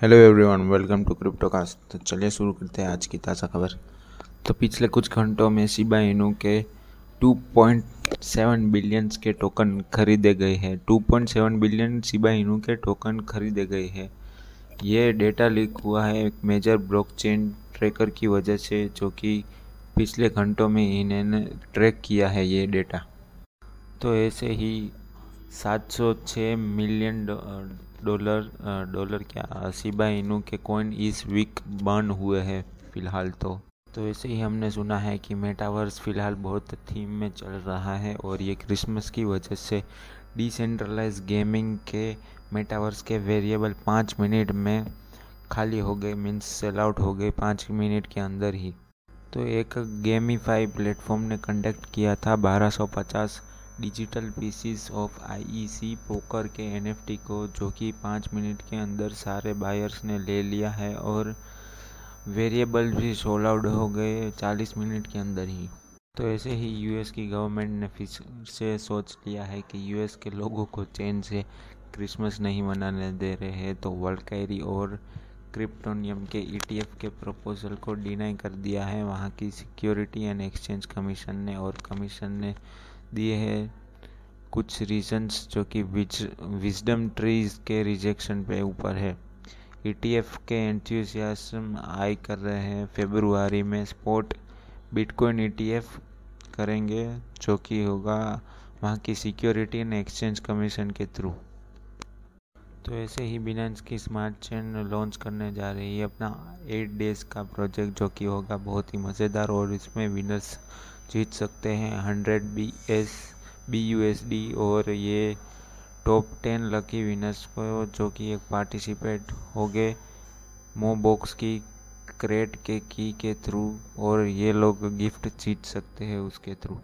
Hello everyone welcome to cryptocast तो चलिए शुरू करते हैं आज की ताज़ा खबर। तो पिछले कुछ घंटों में शिबा इनू के 2.7 बिलियंस के टोकन खरीदे गए हैं। 2.7 बिलियन शिबा इनू के टोकन खरीदे गए हैं। ये डेटा लीक हुआ है एक मेजर ब्लॉकचेन ट्रैकर की वजह से, जो कि पिछले घंटों में इन्होंने ट्रैक किया है ये डेटा तो ऐसे ही 706 मिलियन डॉलर डॉलर क्या? शिबा इनू के कॉइन इस वीक बर्न हुए हैं फ़िलहाल तो। तो ऐसे ही हमने सुना है कि मेटावर्स फ़िलहाल बहुत थीम में चल रहा है और ये क्रिसमस की वजह से डिसेंट्रलाइज गेमिंग के मेटावर्स के वेरिएबल पाँच मिनट में खाली हो गए मीन्स सेल आउट हो गए पाँच मिनट के अंदर ही। तो एक गेमीफाई प्लेटफॉर्म ने कंडक्ट किया था 1250 digital pieces of IEC poker के एनएफटी को जो कि पाँच मिनट के अंदर सारे बायर्स ने ले लिया है और वेरिएबल भी सोल आउट हो गए चालीस मिनट के अंदर ही। तो ऐसे ही यूएस की गवर्नमेंट ने फिर से सोच लिया है कि यूएस के लोगों को चेन से क्रिसमस नहीं मनाने दे रहे हैं तो वर्ल्ड कैरी और क्रिप्टोनियम के ईटीएफ के प्रपोजल को डिनाई कर दिया है। वहाँ की सिक्योरिटी एंड एक्सचेंज कमीशन ने और कमीशन ने दिए हैं। कुछ रीजंस जो कि विजडम ट्रीज के रिजेक्शन पे ऊपर है। ईटीएफ के एंथुसियाज्म आई कर रहे हैं। फेब्रुआरी में स्पोर्ट बिटकॉइन ईटीएफ करेंगे, जो कि होगा वहाँ की सिक्योरिटी एंड एक्सचेंज कमीशन के थ्रू तो ऐसे ही बिनेंस की स्मार्ट चेन लॉन्च करने जा रही है। अपना एट डेज़ का प्रोजेक्ट जो कि होगा बहुत ही मज़ेदार और इसमें विनर्स जीत सकते हैं। Hundred B S, B U S D और ये टॉप टेन लकी विनर्स को जो कि एक पार्टिसिपेट हो गए मो बॉक्स की, क्रेट के, की के थ्रू और ये लोग गिफ्ट जीत सकते हैं उसके थ्रू।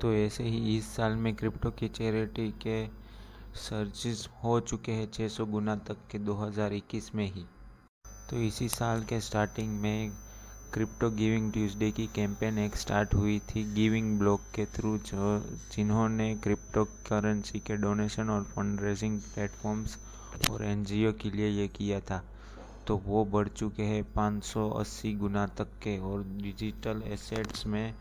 तो ऐसे ही इस साल में क्रिप्टो की चैरिटी के सर्चिस हो चुके हैं 600 गुना तक के 2021 में ही। तो इसी साल के स्टार्टिंग में क्रिप्टो गिविंग ट्यूसडे की कैंपेन एक स्टार्ट हुई थी गिविंग ब्लॉक के थ्रू, जो जिन्होंने क्रिप्टो करेंसी के डोनेशन और फंड रेजिंग प्लेटफॉर्म्स और एनजीओ के लिए ये किया था। तो वो बढ़ चुके हैं 580 गुना तक के और डिजिटल एसेट्स में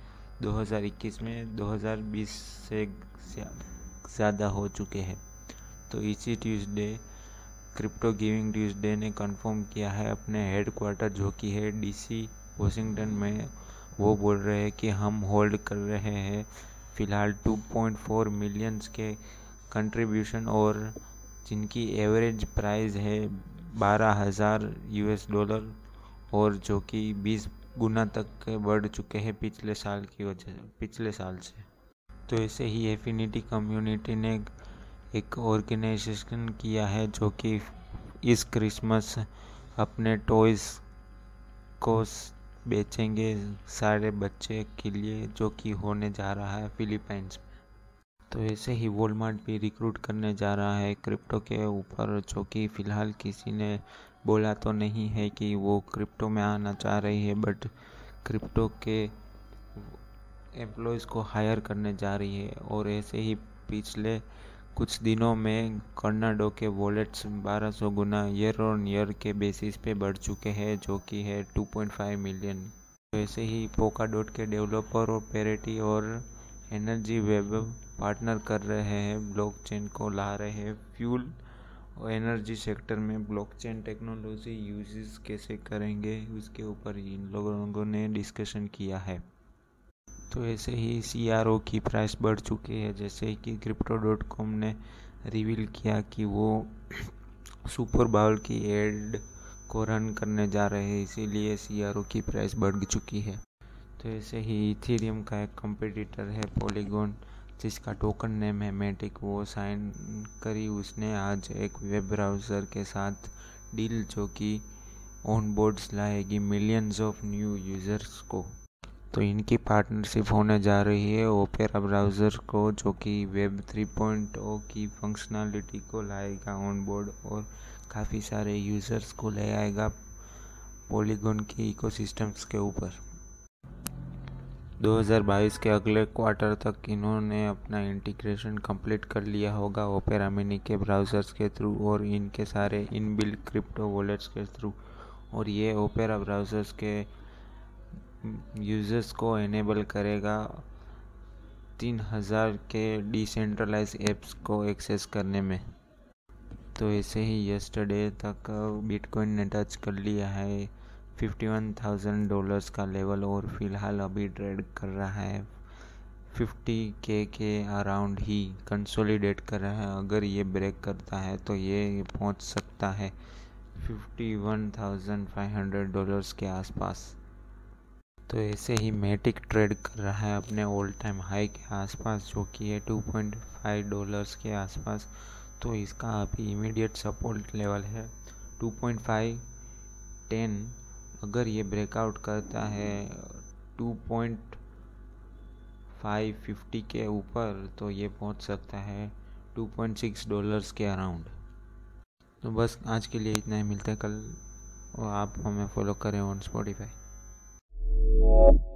2021 में 2020 से ज़्यादा हो चुके हैं। तो इसी ट्यूसडे क्रिप्टो गिविंग ट्यूसडे ने कंफर्म किया है अपने हेड क्वार्टर जो कि है डीसी वॉशिंगटन में वो बोल रहे हैं कि हम होल्ड कर रहे हैं फ़िलहाल 2.4 मिलियंस के कंट्रीब्यूशन और जिनकी एवरेज प्राइस है बारह हज़ार यूएस डॉलर और जो कि 20 गुना तक बढ़ चुके हैं पिछले साल की वजह पिछले साल से। तो ऐसे ही एफिनिटी कम्युनिटी ने एक ऑर्गेनाइजेशन किया है जो कि इस क्रिसमस अपने टॉयज़ को बेचेंगे सारे बच्चे के लिए जो कि होने जा रहा है फिलीपाइंस में। तो ऐसे ही वॉलमार्ट भी रिक्रूट करने जा रहा है क्रिप्टो के ऊपर, जो कि फ़िलहाल किसी ने बोला तो नहीं है कि वो क्रिप्टो में आना चाह रही है बट क्रिप्टो के एम्प्लॉयज़ को हायर करने जा रही है। और ऐसे ही पिछले कुछ दिनों में कर्नाडो के वॉलेट्स 1200 गुना ईयर ऑन ईयर के बेसिस पे बढ़ चुके हैं, जो कि है 2.5 मिलियन वैसे ही पोका डॉट के डेवलपर और पेरेटी और एनर्जी वेब पार्टनर कर रहे हैं ब्लॉकचेन को ला रहे हैं। फ्यूल और एनर्जी सेक्टर में ब्लॉकचेन टेक्नोलॉजी यूजेस कैसे करेंगे उसके ऊपर इन लोगों ने डिस्कशन किया है। तो ऐसे ही CRO की प्राइस बढ़ चुकी है। जैसे कि क्रिप्टो डॉट कॉम ने रिवील किया कि वो सुपर बाउल की एड को रन करने जा रहे हैं, इसीलिए CRO की प्राइस बढ़ चुकी है। तो ऐसे ही इथेरियम का एक कंपटीटर है पॉलीगॉन जिसका टोकन नेम है मेटिक वो साइन करी उसने आज एक वेब ब्राउज़र के साथ डील जो कि ऑन बोर्ड्स लाएगी मिलियंस ऑफ़ न्यू यूज़र्स को। तो इनकी पार्टनरशिप होने जा रही है ओपेरा ब्राउज़र को, जो कि वेब 3.0 की फंक्शनलिटी को लाएगा ऑन बोर्ड और काफ़ी सारे यूज़र्स को ले आएगा पॉलीगॉन की इकोसिस्टम्स के ऊपर। 2022 के अगले क्वार्टर तक इन्होंने अपना इंटीग्रेशन कंप्लीट कर लिया होगा ओपेरा मिनी के ब्राउज़र्स के थ्रू और इनके सारे इनबिल्ट क्रिप्टो वॉलेट्स के थ्रू और ये ओपेरा ब्राउज़र्स के यूज़र्स को इनेबल करेगा। तीन हज़ार के डिसेंट्रलाइज एप्स को एक्सेस करने में। तो ऐसे ही यस्टरडे तक बिटकॉइन ने टच कर लिया है। फिफ्टी वन थाउज़ेंड डॉलर्स का लेवल और फ़िलहाल अभी ट्रेड कर रहा है। फिफ्टी के के अराउंड ही कंसोलिडेट कर रहा है। अगर ये ब्रेक करता है तो ये पहुँच सकता है। Fifty one thousand five hundred dollars के आसपास। तो ऐसे ही मैटिक ट्रेड कर रहा है अपने ऑल टाइम हाई के आसपास, जो कि है टू पॉइंट फाइव डॉलर्स के आसपास। तो इसका अभी इमीडिएट सपोर्ट लेवल है टू पॉइंट फाइव टेन अगर ये ब्रेकआउट करता है टू पॉइंट फाइव फिफ्टी के ऊपर तो ये पहुँच सकता है टू पॉइंट सिक्स डॉलर्स के अराउंड तो बस आज के लिए इतना ही, मिलता है कल। और आप हमें फॉलो करें ऑन स्पॉटिफाई you.